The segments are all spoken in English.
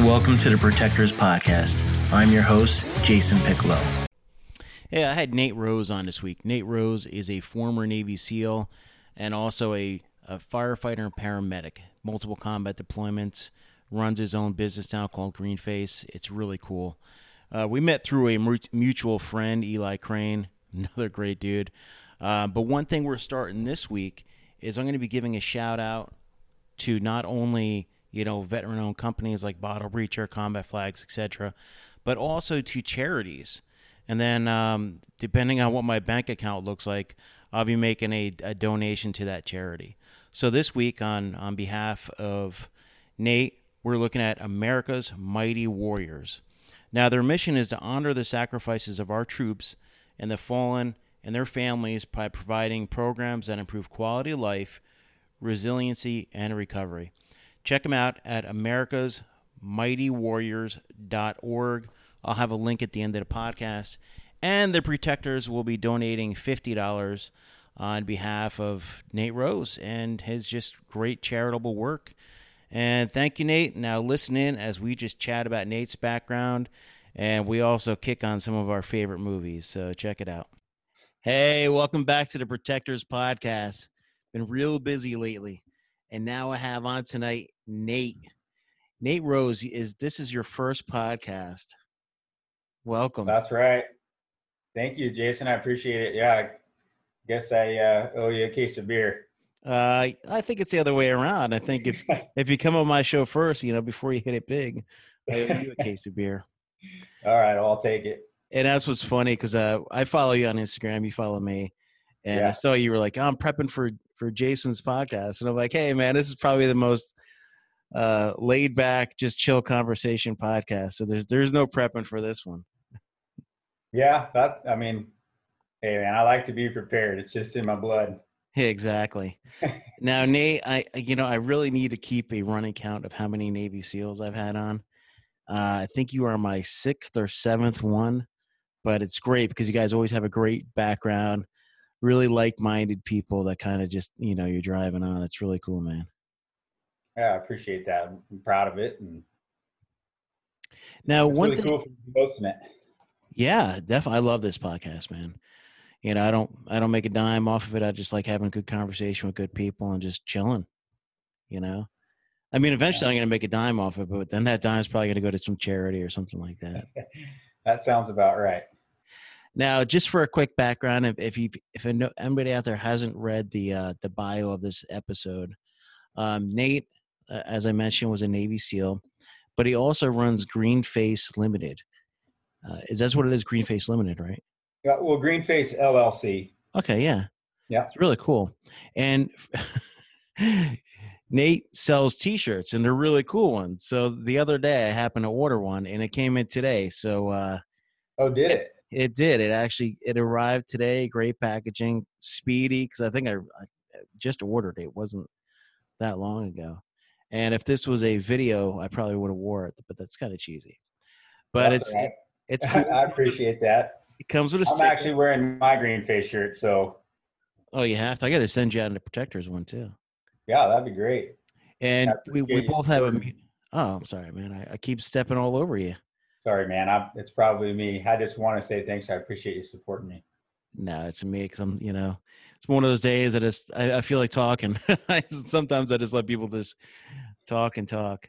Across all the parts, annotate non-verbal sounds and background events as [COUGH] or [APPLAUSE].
Welcome to the Protectors Podcast. I'm your host, Jason Piccolo. Hey, I had Nate Rose on this week. Nate Rose is a former Navy SEAL and also a, a firefighter and paramedic, multiple combat deployments, runs his own business now called Greenface. It's really cool. Uh, we met through a mutual friend, Eli Crane, [LAUGHS] another great dude. Uh, but one thing we're starting this week is I'm going to be giving a shout out to not only you know, veteran owned companies like Bottle Breacher, Combat Flags, etc., but also to charities. And then, um, depending on what my bank account looks like, I'll be making a, a donation to that charity. So this week, on on behalf of Nate, we're looking at America's Mighty Warriors. Now, their mission is to honor the sacrifices of our troops and the fallen and their families by providing programs that improve quality of life, resiliency, and recovery. Check them out at americasmightywarriors.org. I'll have a link at the end of the podcast. And the protectors will be donating $50 on behalf of Nate Rose and his just great charitable work. And thank you, Nate. Now, listen in as we just chat about Nate's background, and we also kick on some of our favorite movies. So check it out. Hey, welcome back to the Protectors Podcast. Been real busy lately. And now I have on tonight Nate. Nate Rose is this is your first podcast. Welcome. That's right. Thank you, Jason. I appreciate it. Yeah, I guess I uh, owe you a case of beer. Uh, I think it's the other way around. I think if [LAUGHS] if you come on my show first, you know, before you hit it big, I owe you a case of beer. [LAUGHS] All right, well, I'll take it. And that's what's funny because uh, I follow you on Instagram. You follow me, and yeah. I saw you were like, oh, "I'm prepping for for Jason's podcast," and I'm like, "Hey, man, this is probably the most uh, laid back, just chill conversation podcast. So there's there's no prepping for this one. Yeah, that I mean, hey man, I like to be prepared. It's just in my blood. Exactly. [LAUGHS] now, Nate, I you know I really need to keep a running count of how many Navy SEALs I've had on. Uh, I think you are my sixth or seventh one, but it's great because you guys always have a great background, really like-minded people that kind of just you know you're driving on. It's really cool, man. Yeah, I appreciate that. I'm proud of it. And now, one really thing, cool hosting it. Yeah, definitely. I love this podcast, man. You know, I don't, I don't make a dime off of it. I just like having a good conversation with good people and just chilling. You know, I mean, eventually yeah. I'm going to make a dime off of it, but then that dime is probably going to go to some charity or something like that. [LAUGHS] that sounds about right. Now, just for a quick background, if, if you if anybody out there hasn't read the uh, the bio of this episode, um, Nate uh, as I mentioned, was a Navy SEAL, but he also runs Green Face Limited. Uh, is that's what it is? Greenface Limited, right? Yeah. Well, Greenface LLC. Okay. Yeah. Yeah. It's really cool. And [LAUGHS] Nate sells T-shirts, and they're really cool ones. So the other day, I happened to order one, and it came in today. So. Uh, oh, did it? It did. It actually it arrived today. Great packaging, speedy. Because I think I, I just ordered it. it. wasn't that long ago. And if this was a video, I probably would have wore it, but that's kind of cheesy. But that's it's right. It's [LAUGHS] cool. I appreciate that. It comes with a. I'm actually wearing my green face shirt, so. Oh, you have to. I got to send you out into protectors one too. Yeah, that'd be great. And we, we both have a. Oh, I'm sorry, man. I, I keep stepping all over you. Sorry, man. I, it's probably me. I just want to say thanks. I appreciate you supporting me. No, it's me because I'm, you know, it's one of those days that just I, I feel like talking. [LAUGHS] Sometimes I just let people just talk and talk.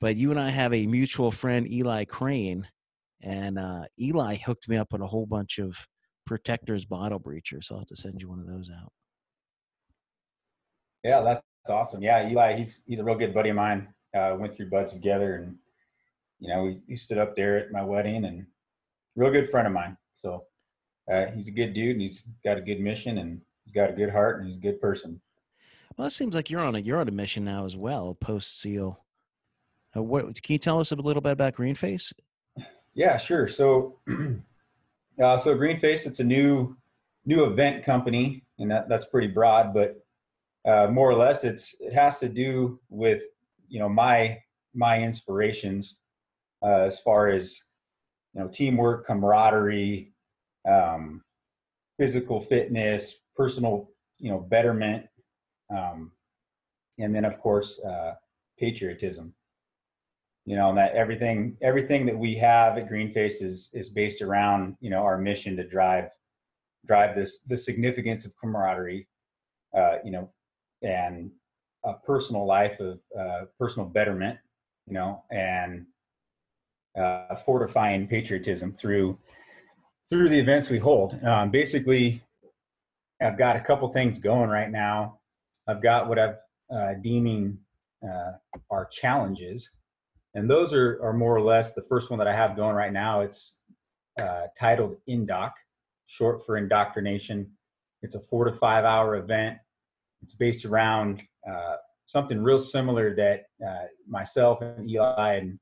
But you and I have a mutual friend, Eli Crane, and uh, Eli hooked me up on a whole bunch of protectors bottle breachers. So I'll have to send you one of those out. Yeah, that's awesome. Yeah, Eli, he's he's a real good buddy of mine. Uh, went through BUD/S together, and you know, we, we stood up there at my wedding, and real good friend of mine. So uh, he's a good dude and he's got a good mission and he's got a good heart and he's a good person. Well, it seems like you're on a you're on a mission now as well, post seal. Uh, what can you tell us a little bit about Greenface? Yeah, sure. So, [CLEARS THROAT] uh, so Greenface, it's a new new event company and that, that's pretty broad, but uh, more or less, it's it has to do with you know my my inspirations uh, as far as you know teamwork, camaraderie, um, physical fitness, personal you know betterment, um, and then of course uh, patriotism. You know, and that everything everything that we have at Greenface is is based around you know our mission to drive drive this the significance of camaraderie, uh, you know, and a personal life of uh, personal betterment, you know, and uh, fortifying patriotism through through the events we hold. Um, basically, I've got a couple things going right now. I've got what I've uh, deeming uh, our challenges, and those are are more or less the first one that I have going right now. It's uh, titled Indoc, short for indoctrination. It's a four to five hour event. It's based around uh, something real similar that uh, myself and Eli and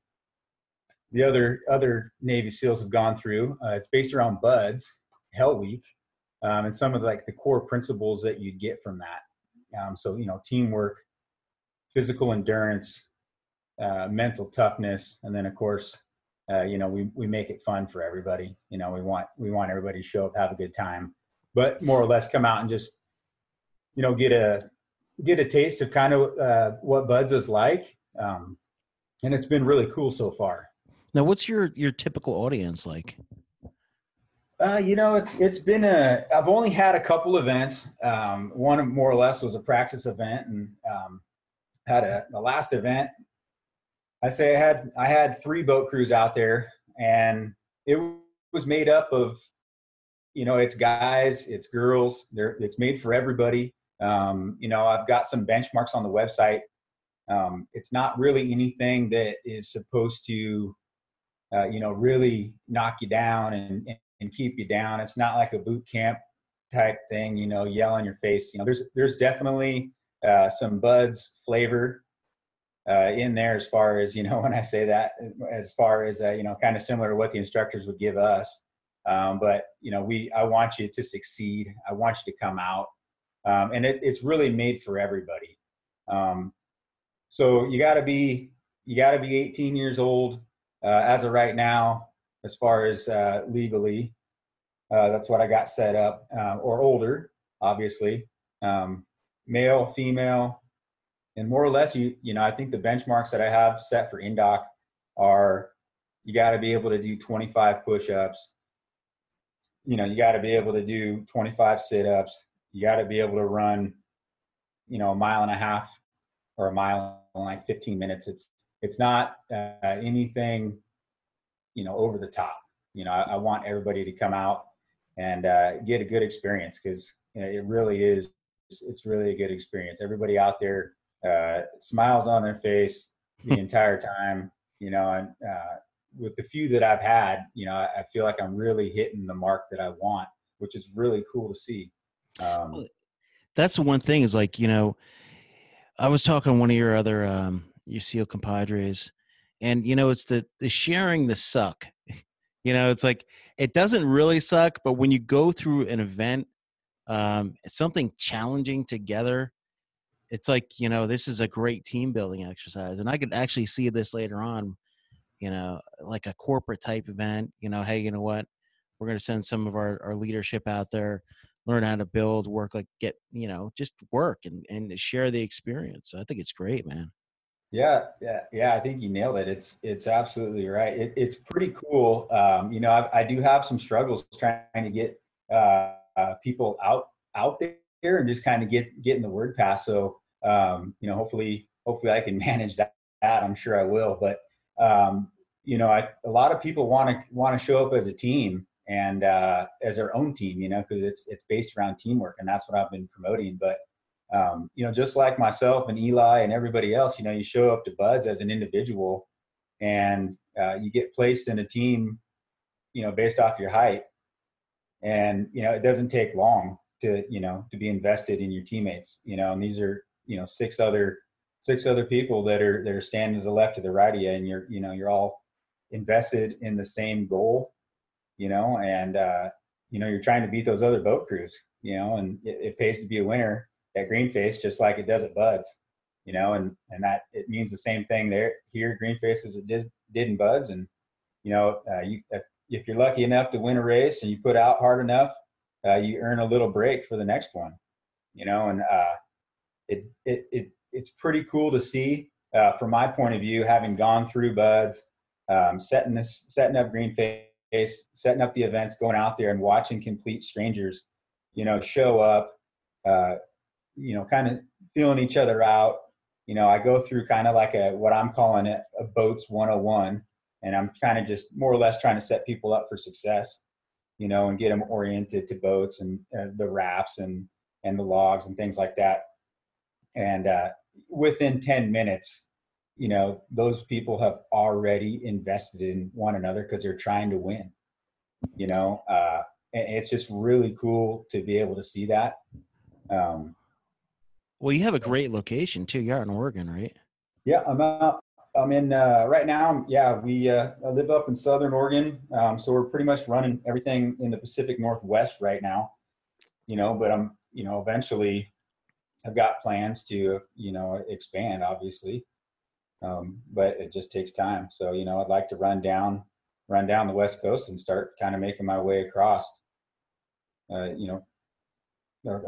the other other Navy SEALs have gone through. Uh, it's based around BUD/S, Hell Week, um, and some of the, like the core principles that you'd get from that. Um, so you know, teamwork, physical endurance, uh, mental toughness, and then of course, uh, you know, we we make it fun for everybody. You know, we want we want everybody to show up, have a good time, but more or less come out and just you know get a get a taste of kind of uh, what BUD/S is like. Um, and it's been really cool so far. Now, what's your your typical audience like? Uh, you know, it's it's been a. I've only had a couple events. Um, one more or less was a practice event, and um, had a the last event. I say I had I had three boat crews out there, and it was made up of, you know, it's guys, it's girls. There, it's made for everybody. Um, you know, I've got some benchmarks on the website. Um, it's not really anything that is supposed to uh, you know, really knock you down and, and keep you down. It's not like a boot camp type thing, you know, yell in your face. You know, there's there's definitely uh, some BUD/S flavor uh, in there as far as you know [LAUGHS] when I say that, as far as uh, you know, kind of similar to what the instructors would give us. Um, but you know, we I want you to succeed. I want you to come out, um, and it, it's really made for everybody. Um, so you got to be you got to be 18 years old uh, as of right now, as far as uh, legally, uh, that's what I got set up, uh, or older, obviously, um, male, female, and more or less, you you know, I think the benchmarks that I have set for Indoc are you got to be able to do 25 push-ups. You know, you got to be able to do 25 sit-ups. You got to be able to run, you know, a mile and a half or a mile in like 15 minutes. It's it's not uh, anything you know over the top you know i, I want everybody to come out and uh, get a good experience because you know, it really is it's really a good experience everybody out there uh, smiles on their face [LAUGHS] the entire time you know and uh, with the few that i've had you know I, I feel like i'm really hitting the mark that i want which is really cool to see. Um, that's the one thing is like you know i was talking to one of your other um, your seal compadres and you know it's the the sharing the suck. [LAUGHS] You know it's like it doesn't really suck but when you go through an event um something challenging together it's like you know this is a great team building exercise and i could actually see this later on you know like a corporate type event you know hey you know what we're going to send some of our, our leadership out there learn how to build work like get you know just work and and share the experience so i think it's great man yeah, yeah, yeah. I think you nailed it. It's it's absolutely right. It, it's pretty cool. Um, you know, I, I, do have some struggles trying to get uh, uh, people out out there and just kind of get getting the word passed. So um, you know, hopefully, hopefully, I can [LAUGHS] manage that. I'm sure I will. But um, you know, I, a lot of people want to want to show up as a team and uh, as their own team. You know, because it's it's based around teamwork, and that's what I've been promoting. But um, you know, just like myself and Eli and everybody else, you know, you show up to BUD/S as an individual and uh, you get placed in a team, you know, based off your height. And, you know, it doesn't take long to, you know, to be invested in your teammates, you know, and these are, you know, six other, six other people that are, that are standing to the left to the right of you and you're, you know, you're all invested in the same goal, you know, and, uh, you know, you're trying to beat those other boat crews you know, and it, it pays to be a winner at Greenface just like it does at BUD/S, you know, and and that it means the same thing there here Greenface as it did did in BUD/S, and you know, uh, you if you're lucky enough to win a race and you put out hard enough, uh, you earn a little break for the next one, you know, and uh, it it it it's pretty cool to see uh, from my point of view, having gone through BUD/S, um, setting this setting up Greenface, setting up the events, going out there and watching complete strangers, you know, show up. Uh, you know, kind of feeling each other out. You know, I go through kind of like a what I'm calling it a boats 101, and I'm kind of just more or less trying to set people up for success. You know, and get them oriented to boats and uh, the rafts and and the logs and things like that. And uh, within 10 minutes, you know, those people have already invested in one another because they're trying to win. You know, uh, and it's just really cool to be able to see that. Um, well, you have a great location too. You're out in Oregon, right? Yeah, I'm out. I'm in uh, right now. Yeah, we uh, I live up in Southern Oregon, um, so we're pretty much running everything in the Pacific Northwest right now. You know, but I'm you know eventually I've got plans to you know expand, obviously, um, but it just takes time. So you know, I'd like to run down run down the West Coast and start kind of making my way across. Uh, you know,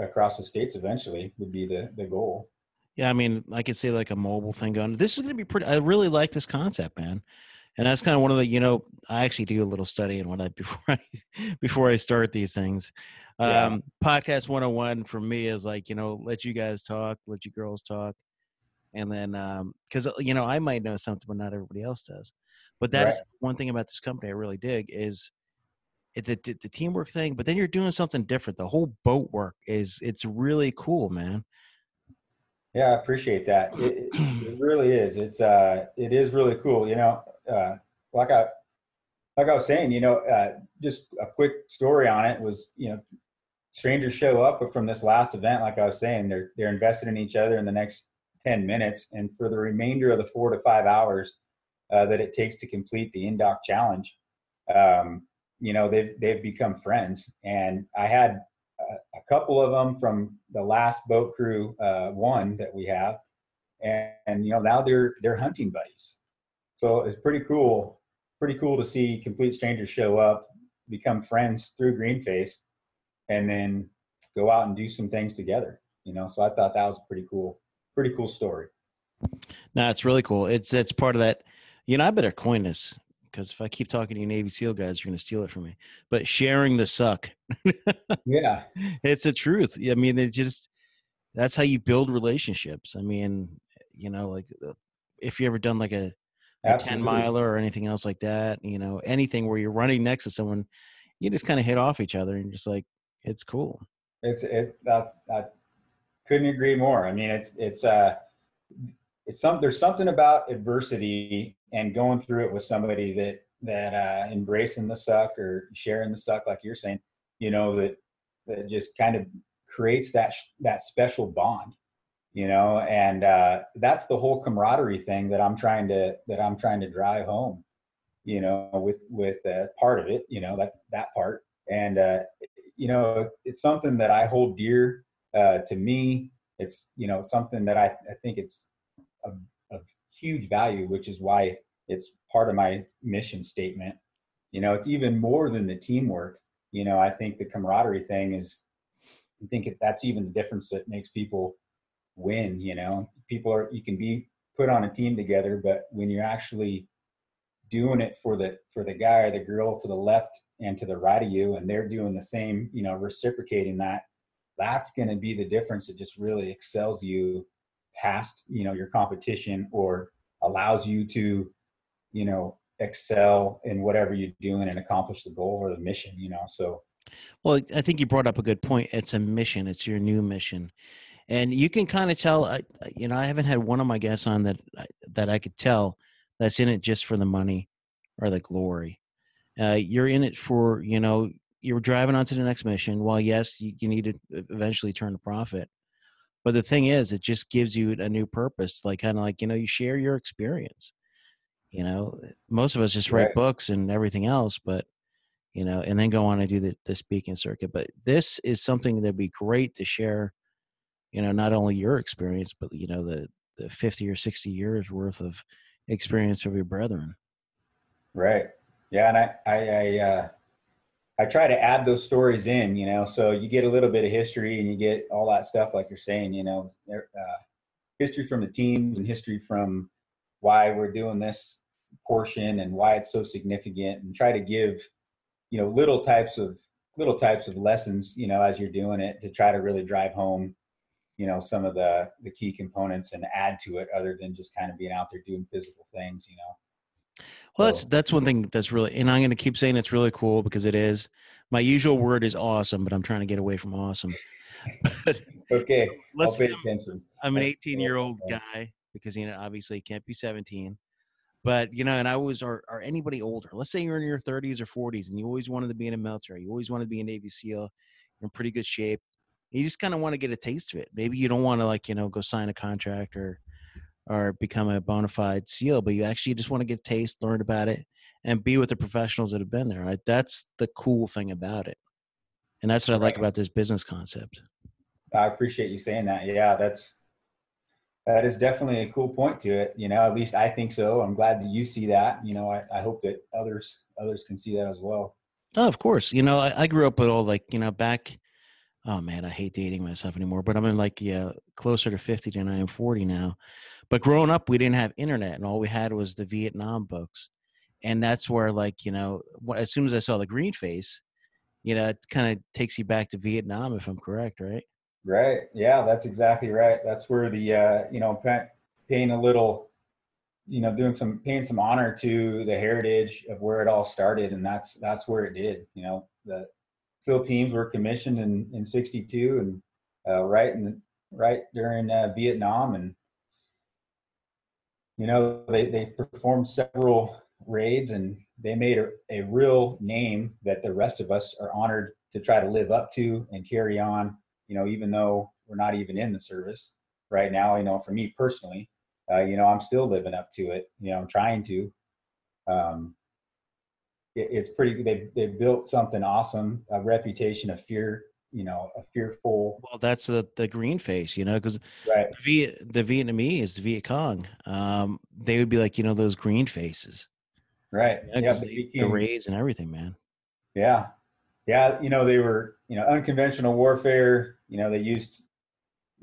across the states eventually would be the the goal. Yeah, I mean, I could say like a mobile thing going. This is going to be pretty. I really like this concept, man. And that's kind of one of the, you know, I actually do a little study and what I before I before I start these things. Yeah. Um, podcast 101 for me is like, you know, let you guys talk, let you girls talk, and then um, because you know I might know something, but not everybody else does. But that right. is one thing about this company I really dig is the, the, the teamwork thing, but then you're doing something different. The whole boat work is it's really cool, man. Yeah, I appreciate that. It, it [CLEARS THROAT] really is. It's uh, it is really cool. You know, uh, like I like I was saying, you know, uh, just a quick story on it was, you know, strangers show up from this last event. Like I was saying, they're they're invested in each other in the next ten minutes, and for the remainder of the four to five hours uh, that it takes to complete the Indoc challenge, um, you know they've they've become friends and i had a, a couple of them from the last boat crew uh, one that we have and, and, you know now they're they're hunting buddies so it's pretty cool pretty cool to see complete strangers show up become friends through greenface and then go out and do some things together you know so i thought that was a pretty cool pretty cool story no it's really cool it's it's part of that you know i better coin this because if I keep talking to you Navy SEAL guys, you're going to steal it from me. But sharing the suck. [LAUGHS] yeah. It's the truth. I mean, it just, that's how you build relationships. I mean, you know, like if you ever done like a, a 10 miler or anything else like that, you know, anything where you're running next to someone, you just kind of hit off each other and just like, it's cool. It's, it, that, I couldn't agree more. I mean, it's, it's, uh, it's some, there's something about adversity and going through it with somebody that that uh, embracing the suck or sharing the suck, like you're saying, you know, that that just kind of creates that that special bond, you know, and uh, that's the whole camaraderie thing that I'm trying to that I'm trying to drive home, you know, with with uh, part of it, you know, that that part, and uh, you know, it's something that I hold dear uh, to me. It's you know something that I I think it's a, huge value, which is why it's part of my mission statement. You know, it's even more than the teamwork. You know, I think the camaraderie thing is, I think that's even the difference that makes people win. You know, people are, you can be put on a team together, but when you're actually doing it for the, for the guy or the girl to the left and to the right of you, and they're doing the same, you know, reciprocating that, that's going to be the difference that just really excels you past, you know, your competition or allows you to you know excel in whatever you're doing and accomplish the goal or the mission you know? So well i think you brought up a good point. It's a mission. It's your new mission and you can kind of tell you know i haven't had one of my guests on that that i could tell that's in it just for the money or the glory uh, you're in it for you know you're driving on to the next mission While yes you, you need to eventually turn a profit but the thing is it just gives you a new purpose like kind of like you know you share your experience you know most of us just write right. books and everything else but you know, and then go on and do the, the speaking circuit. But this is something that'd be great to share, you know, not only your experience, but you know, the the fifty or sixty years worth of experience of your brethren. Right. Yeah, and I I I, uh, I try to add those stories in, you know, so you get a little bit of history and you get all that stuff, like you're saying, you know, uh, history from the teams and history from why we're doing this portion and why it's so significant, and try to give you know little types of little types of lessons you know as you're doing it to try to really drive home you know some of the the key components and add to it other than just kind of being out there doing physical things you know well that's that's one thing that's really and i'm going to keep saying it's really cool because it is my usual word is awesome but i'm trying to get away from awesome [LAUGHS] okay let's pay attention i'm an 18 year old guy because you know obviously can't be 17 but you know, and I was or, or anybody older. Let's say you're in your 30s or 40s, and you always wanted to be in a military. You always wanted to be a Navy SEAL. In pretty good shape. You just kind of want to get a taste of it. Maybe you don't want to like you know go sign a contract or or become a bona fide SEAL, but you actually just want to get taste, learn about it, and be with the professionals that have been there. Right? That's the cool thing about it, and that's what I like about this business concept. I appreciate you saying that. Yeah, that's that is definitely a cool point to it. You know, at least I think so. I'm glad that you see that. You know, I, I hope that others others can see that as well. Oh, of course. You know, I, I grew up with all like, you know, back oh man, I hate dating myself anymore, but I'm in like yeah, closer to fifty than I am forty now. But growing up we didn't have internet and all we had was the Vietnam books. And that's where like, you know, as soon as I saw the green face, you know, it kind of takes you back to Vietnam if I'm correct, right? Right. Yeah, that's exactly right. That's where the uh, you know paying a little, you know, doing some paying some honor to the heritage of where it all started, and that's that's where it did. You know, the SEAL teams were commissioned in in '62 and uh, right in right during uh, Vietnam, and you know they they performed several raids and they made a, a real name that the rest of us are honored to try to live up to and carry on you know, even though we're not even in the service right now, you know, for me personally, uh, you know, I'm still living up to it. You know, I'm trying to. Um, it, it's pretty. They they built something awesome, a reputation of fear. You know, a fearful. Well, that's the the green face. You know, because right. the, the Vietnamese, the Viet Cong, um, they would be like you know those green faces. Right. You know, yeah. They, became, the raids and everything, man. Yeah. Yeah. You know, they were you know unconventional warfare you know, they used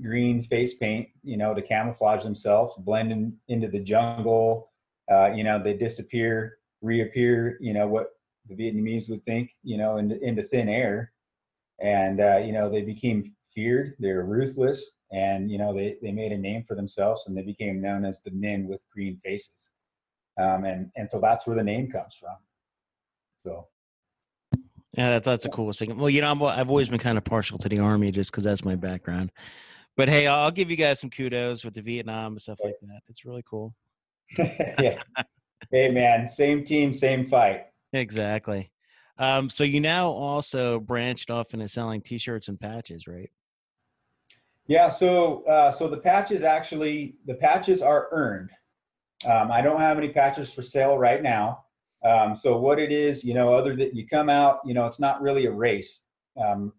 green face paint, you know, to camouflage themselves, blend in, into the jungle. Uh, you know, they disappear, reappear. You know what the Vietnamese would think, you know, into, into thin air, and uh, you know they became feared. They're ruthless, and you know they they made a name for themselves, and they became known as the men with green faces. Um, and and so that's where the name comes from. So yeah, that's that's the coolest thing. Well, you know, i have always been kind of partial to the army just because that's my background. But hey, I'll give you guys some kudos with the Vietnam and stuff like that. It's really cool. [LAUGHS] yeah. Hey, man, same team, same fight. Exactly. Um, so you now also branched off into selling T-shirts and patches, right? Yeah. So, uh, so the patches actually, the patches are earned. Um, I don't have any patches for sale right now. Um, so what it is, you know, other that you come out, you know, it's not really a race. Um,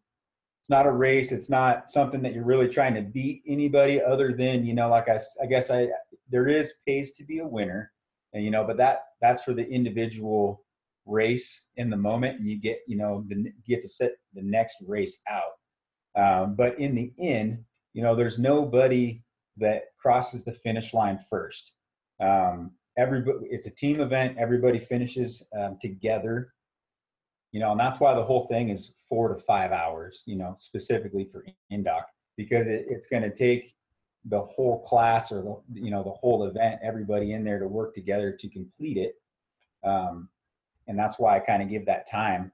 it's not a race. It's not something that you're really trying to beat anybody other than, you know, like I, I guess I, there is pays to be a winner and, you know, but that, that's for the individual race in the moment and you get, you know, the, get to set the next race out. Um, but in the end, you know, there's nobody that crosses the finish line first. Um, everybody it's a team event everybody finishes um, together you know and that's why the whole thing is four to five hours you know specifically for indoc because it, it's going to take the whole class or the you know the whole event everybody in there to work together to complete it um, and that's why i kind of give that time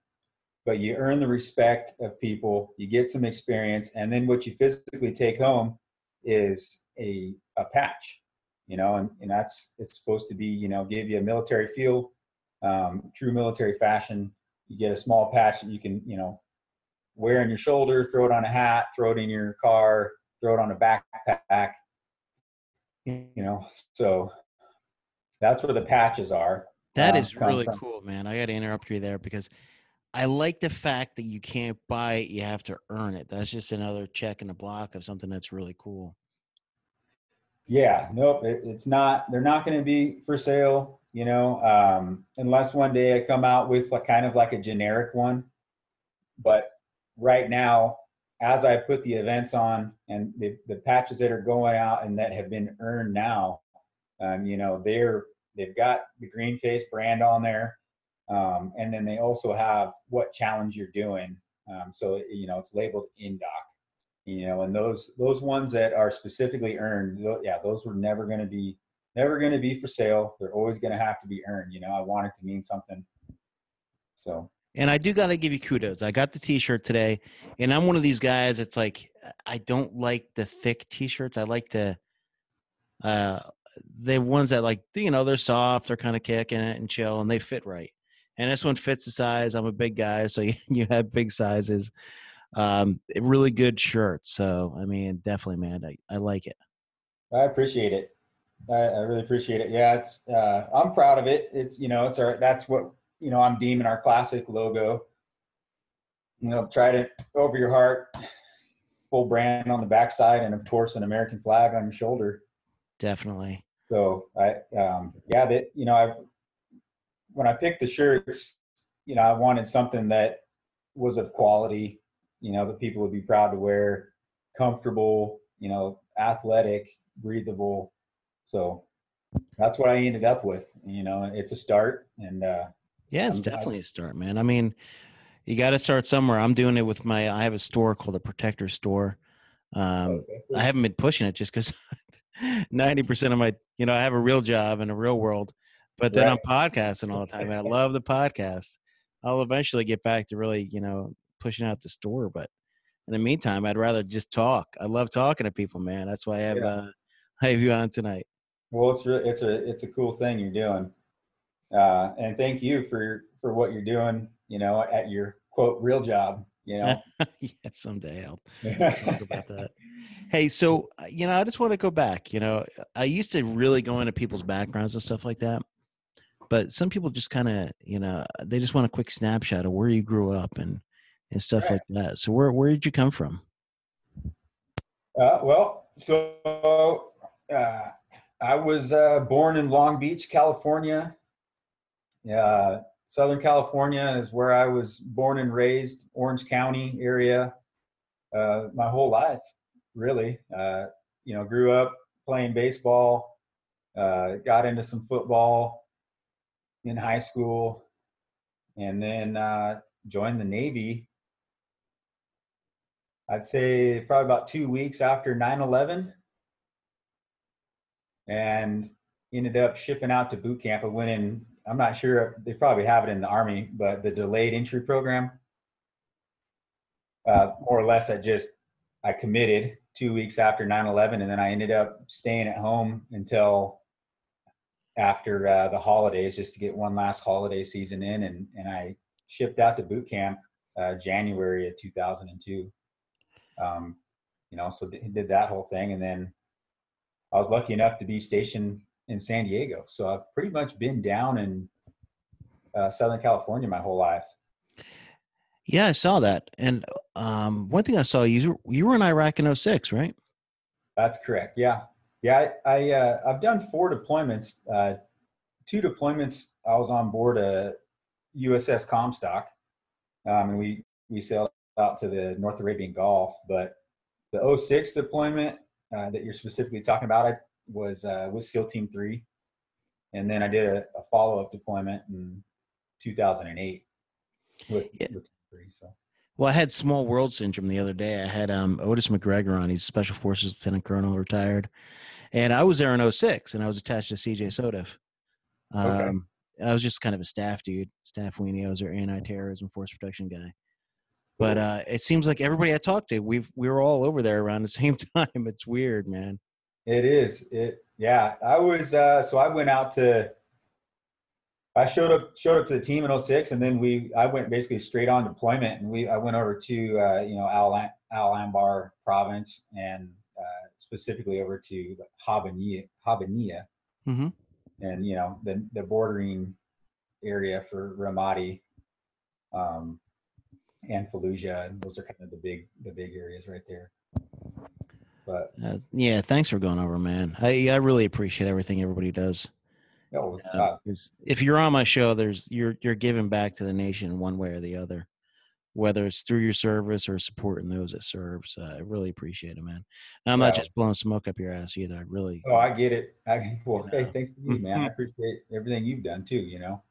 but you earn the respect of people you get some experience and then what you physically take home is a, a patch you know, and, and that's it's supposed to be, you know, give you a military feel, um, true military fashion. You get a small patch that you can, you know, wear on your shoulder, throw it on a hat, throw it in your car, throw it on a backpack. You know, so that's where the patches are. That um, is really from. cool, man. I got to interrupt you there because I like the fact that you can't buy it; you have to earn it. That's just another check in the block of something that's really cool. Yeah, nope, it, it's not. They're not going to be for sale, you know, um, unless one day I come out with like kind of like a generic one. But right now, as I put the events on and the, the patches that are going out and that have been earned now, um, you know, they're they've got the green face brand on there, um, and then they also have what challenge you're doing. Um, so you know, it's labeled Indoc. you know and those those ones that are specifically earned yeah those were never going to be never going to be for sale they're always going to have to be earned you know i want it to mean something so and i do got to give you kudos i got the t-shirt today and i'm one of these guys it's like i don't like the thick t-shirts i like the uh the ones that like you know they're soft they're kind of kicking it and chill and they fit right and this one fits the size i'm a big guy so [LAUGHS] you, you have big sizes um, really good shirt. So I mean, definitely, man, I, I like it. I appreciate it. I, I really appreciate it. Yeah, it's uh, I'm proud of it. It's you know, it's our that's what you know I'm deeming our classic logo. You know, try to over your heart, full brand on the backside, and of course an American flag on your shoulder. Definitely. So I um, yeah that you know I when I picked the shirts, you know I wanted something that was of quality you know, that people would be proud to wear, comfortable, you know, athletic, breathable. So that's what I ended up with. You know, it's a start and uh yeah, it's I'm, definitely a start, man. I mean, you got to start somewhere. I'm doing it with my I have a store called the Protector Store. Um okay. I haven't been pushing it just cuz 90% [LAUGHS] of my, you know, I have a real job in a real world, but then right. I'm podcasting all the time and I [LAUGHS] love the podcast. I'll eventually get back to really, you know, pushing out the store. But in the meantime, I'd rather just talk. I love talking to people, man. That's why I have yeah. uh, I have you on tonight. Well, it's really, it's a it's a cool thing you're doing, uh, and thank you for for what you're doing. You know, at your quote real job. You know, [LAUGHS] yeah, someday I'll [LAUGHS] talk about that. Hey, so uh, you know, I just want to go back. You know, I used to really go into people's backgrounds and stuff like that, but some people just kind of, you know, they just want a quick snapshot of where you grew up and and stuff right. like that. So where where did you come from? Uh, well, so uh, I was uh, born in Long Beach, California. Uh, Southern California is where I was born and raised. Orange County area, uh, my whole life, really. Uh, you know, grew up playing baseball. Uh, got into some football in high school, and then uh, joined the Navy I'd say probably about two weeks after 9 11 and ended up shipping out to boot camp. I went in, I'm not sure, they probably have it in the Army, but the delayed entry program. Uh, more or less, I just, I committed two weeks after 9 11 and then I ended up staying at home until after uh, the holidays just to get one last holiday season in. And, and I shipped out to boot camp uh, January of 2002 um, you know, so did that whole thing, and then I was lucky enough to be stationed in San Diego. So I've pretty much been down in uh, Southern California my whole life. Yeah, I saw that. And um, one thing I saw you you were in Iraq in 06, right? That's correct. Yeah, yeah. I, I uh, I've done four deployments. Uh, two deployments. I was on board a USS Comstock, um, and we we sailed out to the North Arabian Gulf. But the 06 deployment uh, that you're specifically talking about I was uh, with SEAL Team 3. And then I did a, a follow up deployment in 2008 with, yeah. with Team 3. So. Well, I had small world syndrome the other day. I had um, Otis McGregor on. He's Special Forces Lieutenant Colonel, retired. And I was there in 06, and I was attached to CJ SOTF. Um, okay. I was just kind of a staff dude, staff weenie. I was their anti-terrorism force protection guy. But uh, it seems like everybody I talked to, we've we were all over there around the [LAUGHS] same time. It's weird, man. It is. It yeah. I was uh, so I went out to. I showed up showed up to the team in 06 and then we I went basically straight on deployment and we I went over to uh, you know Al Al Anbar province and uh, specifically over to Habbaniyah Habbaniyah mm-hmm. and you know the the bordering area for Ramadi um, and Fallujah. And those are kind of the big the big areas right there. But Uh, yeah, thanks for going over, man. I I really appreciate everything everybody does. no, Uh, uh, if you're on my show, there's you're you're giving back to the nation one way or the other, whether it's through your service or supporting those it serves. Uh, I really appreciate it, man. And I'm not just blowing smoke up your ass either. I really. oh, I get it. I [LAUGHS] well, You hey, know. thanks to you, man. I appreciate everything you've done too. You know.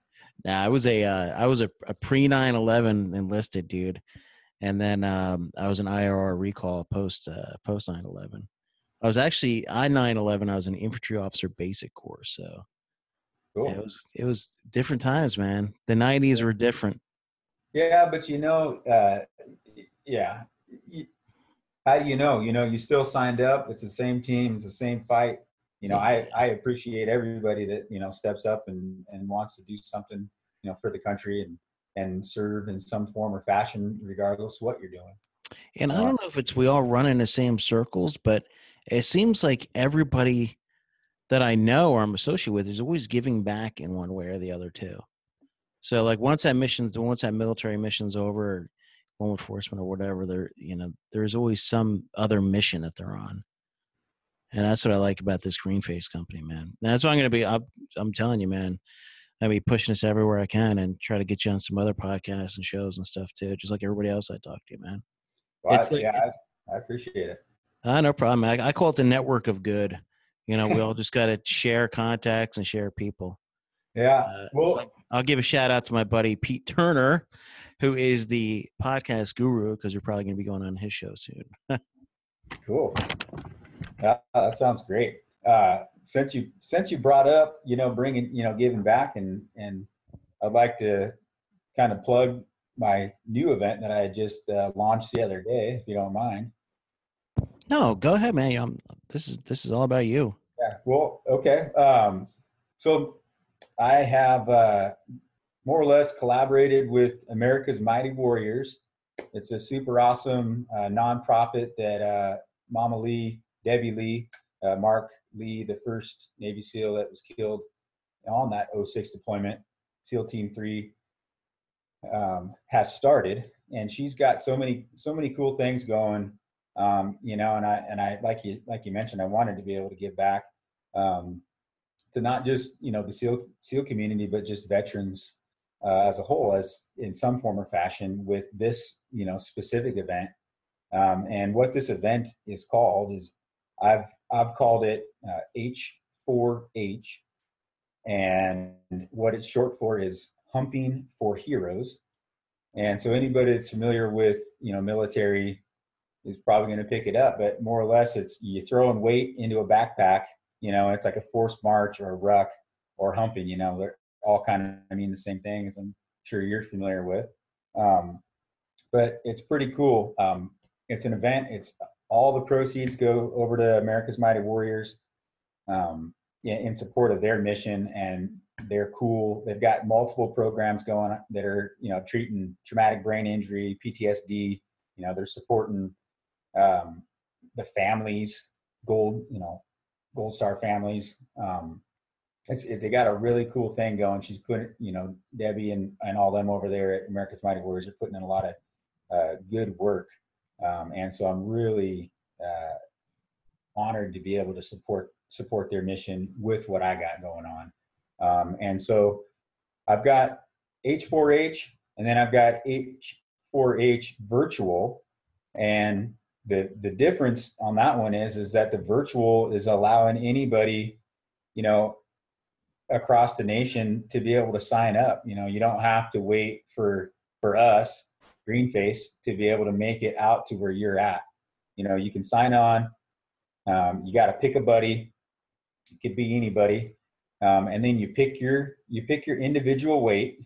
Nah, I was a uh, I was a, a pre 9/11 enlisted dude, and then um, I was an IRR recall post uh, post 9/11. I was actually I 9/11. I was an infantry officer basic course, so Cool. it was it was different times, man. The 90s were different. Yeah, but you know, uh, yeah. How do you know? You know, you still signed up. It's the same team. It's the same fight. You know, I I appreciate everybody that you know steps up and and wants to do something you know for the country and and serve in some form or fashion, regardless of what you're doing. And I Uh, don't know if it's we all run in the same circles, but it seems like everybody that I know or I'm associated with is always giving back in one way or the other too. So like once that mission's once that military mission's over, or law enforcement or whatever, there you know there's always some other mission that they're on, and that's what I like about this Green Face company, man. And that's what I'm gonna be. I'm, I'm telling you, man. I'll be pushing this everywhere I can and try to get you on some other podcasts and shows and stuff too, just like everybody else I talk to, man. Well, It's I, like- yeah, I, I appreciate it. Uh, no problem. I, I call it the network of good. You know, we [LAUGHS] all just got to share contacts and share people. Yeah. Uh, well, like- I'll give a shout out to my buddy Pete Turner, who is the podcast guru, because you're probably going to be going on his show soon. [LAUGHS] Cool. Yeah, that sounds great. Uh, since you since you brought up, you know, bringing, you know, giving back, and and I'd like to kind of plug my new event that I just uh, launched the other day, if you don't mind. No, go ahead, man. Um this is this is all about you. Yeah. Well, okay. Um, so I have uh, more or less collaborated with America's Mighty Warriors. It's a super awesome uh, nonprofit that uh, Mama Lee, Debbie Lee, uh, Mark Lee, the first Navy SEAL that was killed on that 06 deployment, SEAL Team 3, um, has started. And she's got so many, so many cool things going um, you know, and I and I like you like you mentioned, I wanted to be able to give back um, to not just you know the SEAL SEAL community, but just veterans uh, as a whole, as in some form or fashion, with this you know specific event. Um, and what this event is called is I've I've called it uh, H4H, and what it's short for is Humping for Heroes. And so anybody that's familiar with you know military is probably going to pick it up. But more or less, it's you throwing weight into a backpack. You know, it's like a forced march or a ruck or humping. You know, they're all kind of mean the same thing, as I'm sure you're familiar with. Um, but it's pretty cool. Um, it's an event. It's all the proceeds go over to America's Mighty Warriors um, in, in support of their mission, and they're cool. They've got multiple programs going that are you know treating traumatic brain injury, PTSD. You know, they're supporting um, the families, gold, you know, gold star families. Um, it's, it, they got a really cool thing going. She's putting, you know, Debbie and, and all them over there at America's Mighty Warriors are putting in a lot of uh, good work. Um, and so I'm really uh, honored to be able to support support their mission with what I got going on. Um, and so I've got H4H, and then I've got H4H virtual, and the the difference on that one is is that the virtual is allowing anybody you know across the nation to be able to sign up. You know you don't have to wait for for us greenface to be able to make it out to where you're at. You know you can sign on um, you got to pick a buddy it could be anybody um, and then you pick your you pick your individual weight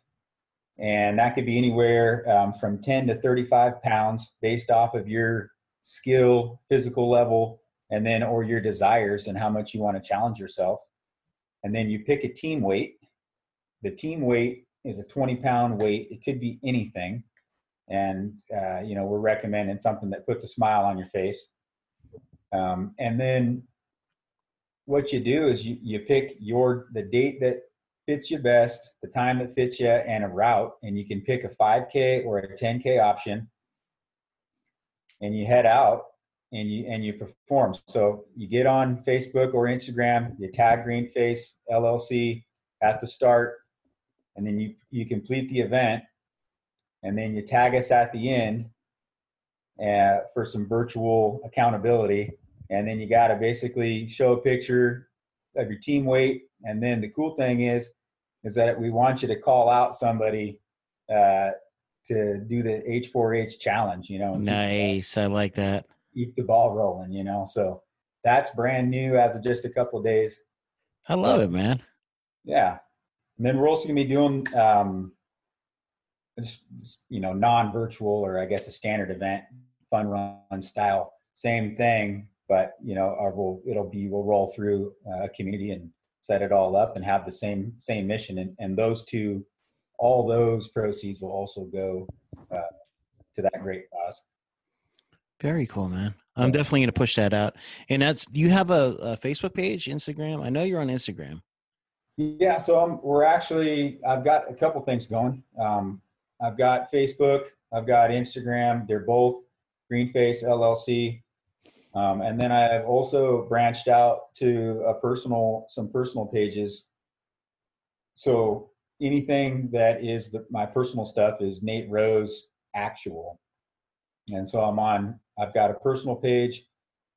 and that could be anywhere um, from 10 to 35 pounds based off of your skill physical level and then or your desires and how much you want to challenge yourself. And then you pick a team weight. The team weight is a 20 pound weight. It could be anything and uh, you know we're recommending something that puts a smile on your face um, and then what you do is you, you pick your the date that fits you best, the time that fits you, and a route. And you can pick a 5K or a 10K option, and you head out and you and you perform. So you get on Facebook or Instagram, you tag Greenface LLC at the start, and then you you complete the event, and then you tag us at the end uh, for some virtual accountability. And then you got to basically show a picture of your team weight. And then the cool thing is, is that we want you to call out somebody uh, to do the H4H challenge. You know, nice. I like that. Keep the ball rolling. You know, so that's brand new as of just a couple of days. I love it, man. Yeah, and then we're also gonna be doing um, you know non-virtual or I guess a standard event, fun run style, same thing. But you know, our, we'll, it'll be we'll roll through a community and set it all up and have the same same mission. And, and those two, all those proceeds will also go uh, to that great cause. Very cool, man. I'm definitely going to push that out. And that's you have a, a, Facebook page, Instagram. I know you're on Instagram. Yeah, so I'm, we're actually I've got a couple things going. Um, I've got Facebook, I've got Instagram. They're both Greenface LLC. Um, and then I've also branched out to a personal, some personal pages. So anything that is the, my personal stuff is Nate Rose Actual. And so I'm on, I've got a personal page,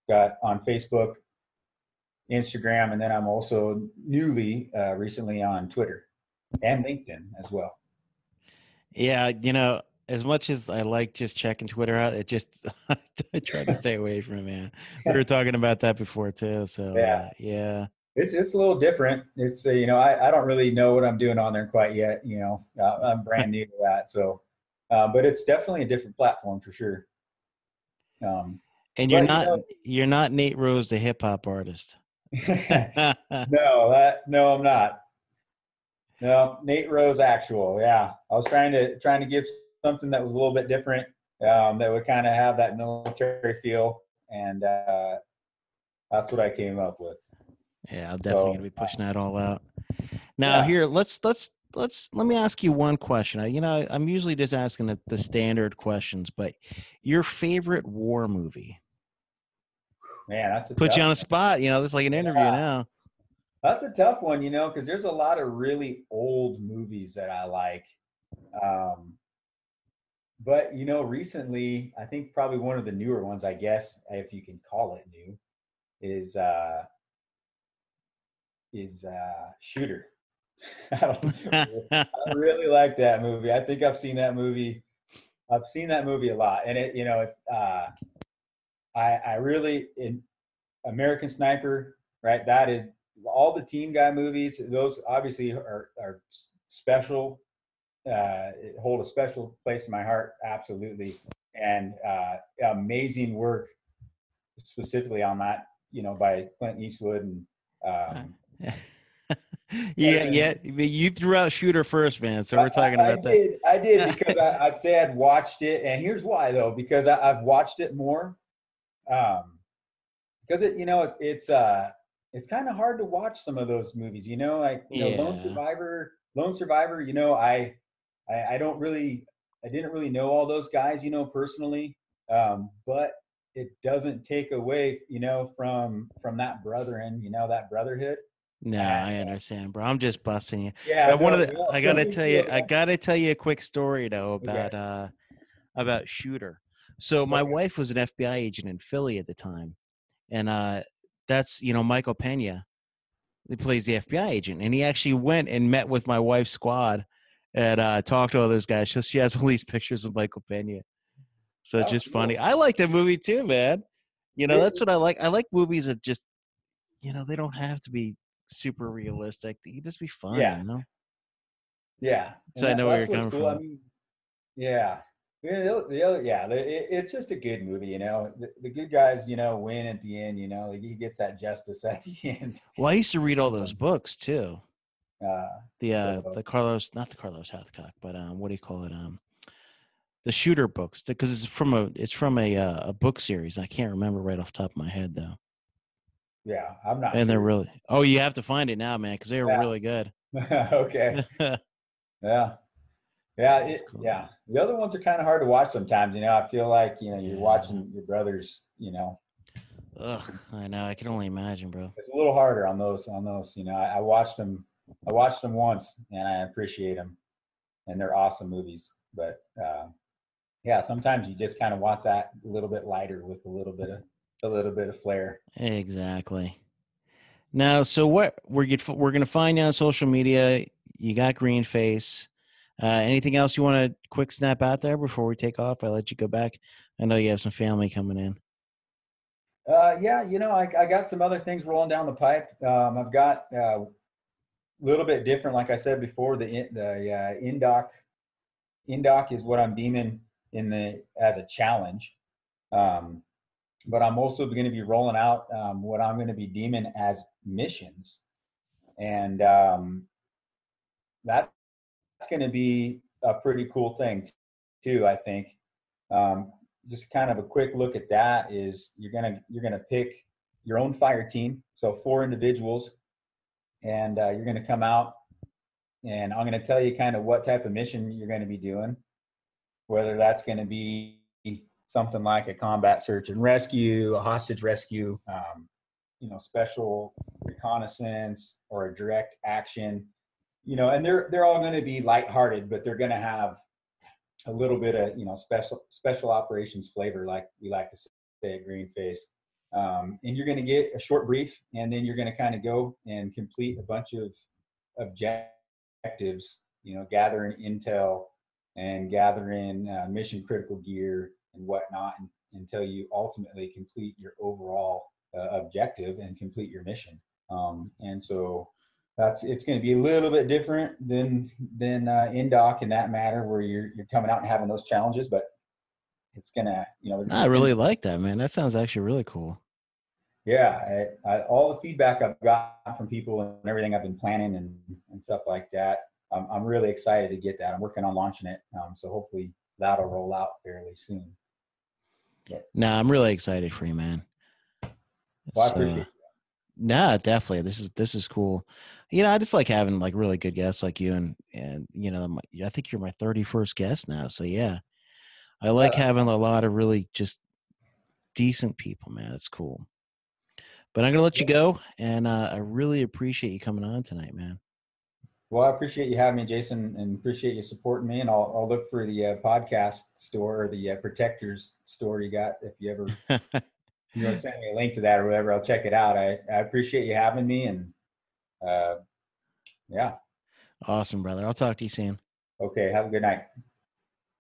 got on Facebook, Instagram, and then I'm also newly, uh, recently on Twitter and LinkedIn as well. Yeah, you know, as much as I like just checking Twitter out, it just [LAUGHS] I try to [LAUGHS] stay away from it, man. We were talking about that before too, so yeah, uh, yeah. It's it's a little different. It's uh, you know I, I don't really know what I'm doing on there quite yet. You know uh, I'm brand new to that, so uh, but it's definitely a different platform for sure. Um, and you're but, not you know, you're not Nate Rose, the hip hop artist. [LAUGHS] no, that no, I'm not. No, Nate Rose, actual. Yeah, I was trying to trying to give something that was a little bit different um, that would kind of have that military feel, and uh, that's what I came up with. Yeah, I'm definitely so, gonna be pushing that all out. Now, yeah. here, let's let's let's let me ask you one question. I, you know, I'm usually just asking the, the standard questions, but your favorite war movie? Man, that's put you on a spot. You know, this is like an interview yeah. now. That's a tough one, you know, because there's a lot of really old movies that I like. Um, but you know, recently, I think probably one of the newer ones, I guess, if you can call it new, is uh is uh Shooter. [LAUGHS] I, [LAUGHS] really like that movie. I think I've seen that movie. I've seen that movie a lot, and it, you know, uh, I I really in American Sniper, right? That is all the team guy movies. Those obviously are are special uh, hold a special place in my heart, absolutely. And uh, amazing work, specifically on that, you know, by Clint Eastwood and. Um, [LAUGHS] yeah, yeah. You threw out Shooter first, man. So we're talking I, about I that. Did, I did [LAUGHS] because I, would say I'd watched it, and here's why though, because I, have watched it more. Um, because it, you know, it, it's uh, it's kind of hard to watch some of those movies. You know, like you yeah. know, Lone Survivor, Lone Survivor. You know, I I, I don't really, I didn't really know all those guys, you know, personally, um, but it doesn't take away, you know, from from that brethren, you know, that brotherhood. No, I understand, bro. I'm just busting you. Yeah. one of the, no, I gotta tell you, I gotta tell you a quick story though about okay. uh about Shooter. So my okay. wife was an FBI agent in Philly at the time, and uh that's you know Michael Pena. He plays the FBI agent, and he actually went and met with my wife's squad and uh, talk to all those guys. She, she has all these [LAUGHS] pictures of Michael Pena. So it's oh, just cool. funny. I like the movie too, man. You know, that's what I like. I like movies that just, you know, they don't have to be super realistic. They just be fun. Yeah. You know? Yeah. So and I know where you're coming cool. from. I mean, yeah. The, the other, yeah, it, it's just a good movie, you know. The, the, good guys, you know, win at the end. You know, he gets that justice [LAUGHS] at the end. Well, I used to read all those books too. Uh, the uh, so, the Carlos, not the Carlos Hathcock, but um, what do you call it? Um, the shooter books, because it's from a it's from a uh, a book series. I can't remember right off top of my head though. Yeah, I'm not. And sure. they're really. Oh, you have to find it now, man, because they're yeah. really good. [LAUGHS] okay. [LAUGHS] yeah. Yeah, it, cool. yeah. The other ones are kind of hard to watch sometimes. You know, I feel like you know you're Yeah. watching your brothers. You know, Ugh, I know. I can only imagine, bro. it's a little harder on those. On those, you know, I, I watched them. I watched them once, and I appreciate them, and they're awesome movies. But uh, yeah, sometimes you just kind of want that a little bit lighter with a little bit of a little bit of flair. Exactly. Now, so what we're get, we're gonna find you on social media. You got GreenFace. Uh, anything else you want to quick snap out there before we take off? I let you go back. I know you have some family coming in. Uh, yeah, you know, I, I got some other things rolling down the pipe. Um, I've got a uh, little bit different, like I said before. The in- the uh, Indoc Indoc is what I'm deeming in the as a challenge, um, but I'm also going to be rolling out um, what I'm going to be deeming as missions, and um, that going to be a pretty cool thing too. I think. Um, just kind of a quick look at that is you're gonna you're gonna pick your own fire team, so four individuals, and uh, you're gonna come out, and I'm gonna tell you kind of what type of mission you're gonna be doing, whether that's gonna be something like a combat search and rescue, a hostage rescue, um, you know, special reconnaissance, or a direct action, you know, and they're they're all going to be lighthearted, but they're going to have a little bit of you know special special operations flavor, like we like to say at GreenFace. Um, and you're going to get a short brief, and then you're going to kind of go and complete a bunch of objectives. You know, gathering intel and gathering uh, mission critical gear and whatnot, and, until you ultimately complete your overall uh, objective and complete your mission. Um, and so that's it's going to be a little bit different than than uh, Indoc in that matter where you're you're coming out and having those challenges but it's gonna you know I really like that, man. That sounds actually really cool. yeah I, I, all the feedback i've got from people and everything i've been planning and and stuff like that i'm, I'm really excited to get that i'm working on launching it um, so hopefully that'll roll out fairly soon yeah. Nah, I'm really excited for you, man. well i uh, Nah, definitely. This is this is cool. You know, I just like having like really good guests like you, and and you know, my, I think you're my 31st guest now. So yeah, I like Yeah. having a lot of really just decent people, man. It's cool. But I'm gonna let you go, and uh, I really appreciate you coming on tonight, man. Well, I appreciate you having me, Jason, and appreciate you supporting me. And I'll, I'll look for the uh, podcast store or the uh, Protectors store you got. If you ever [LAUGHS] you want to send me a link to that or whatever, I'll check it out. I, I appreciate you having me. And uh, yeah, awesome, brother. I'll talk to you soon. okay. Have a good night.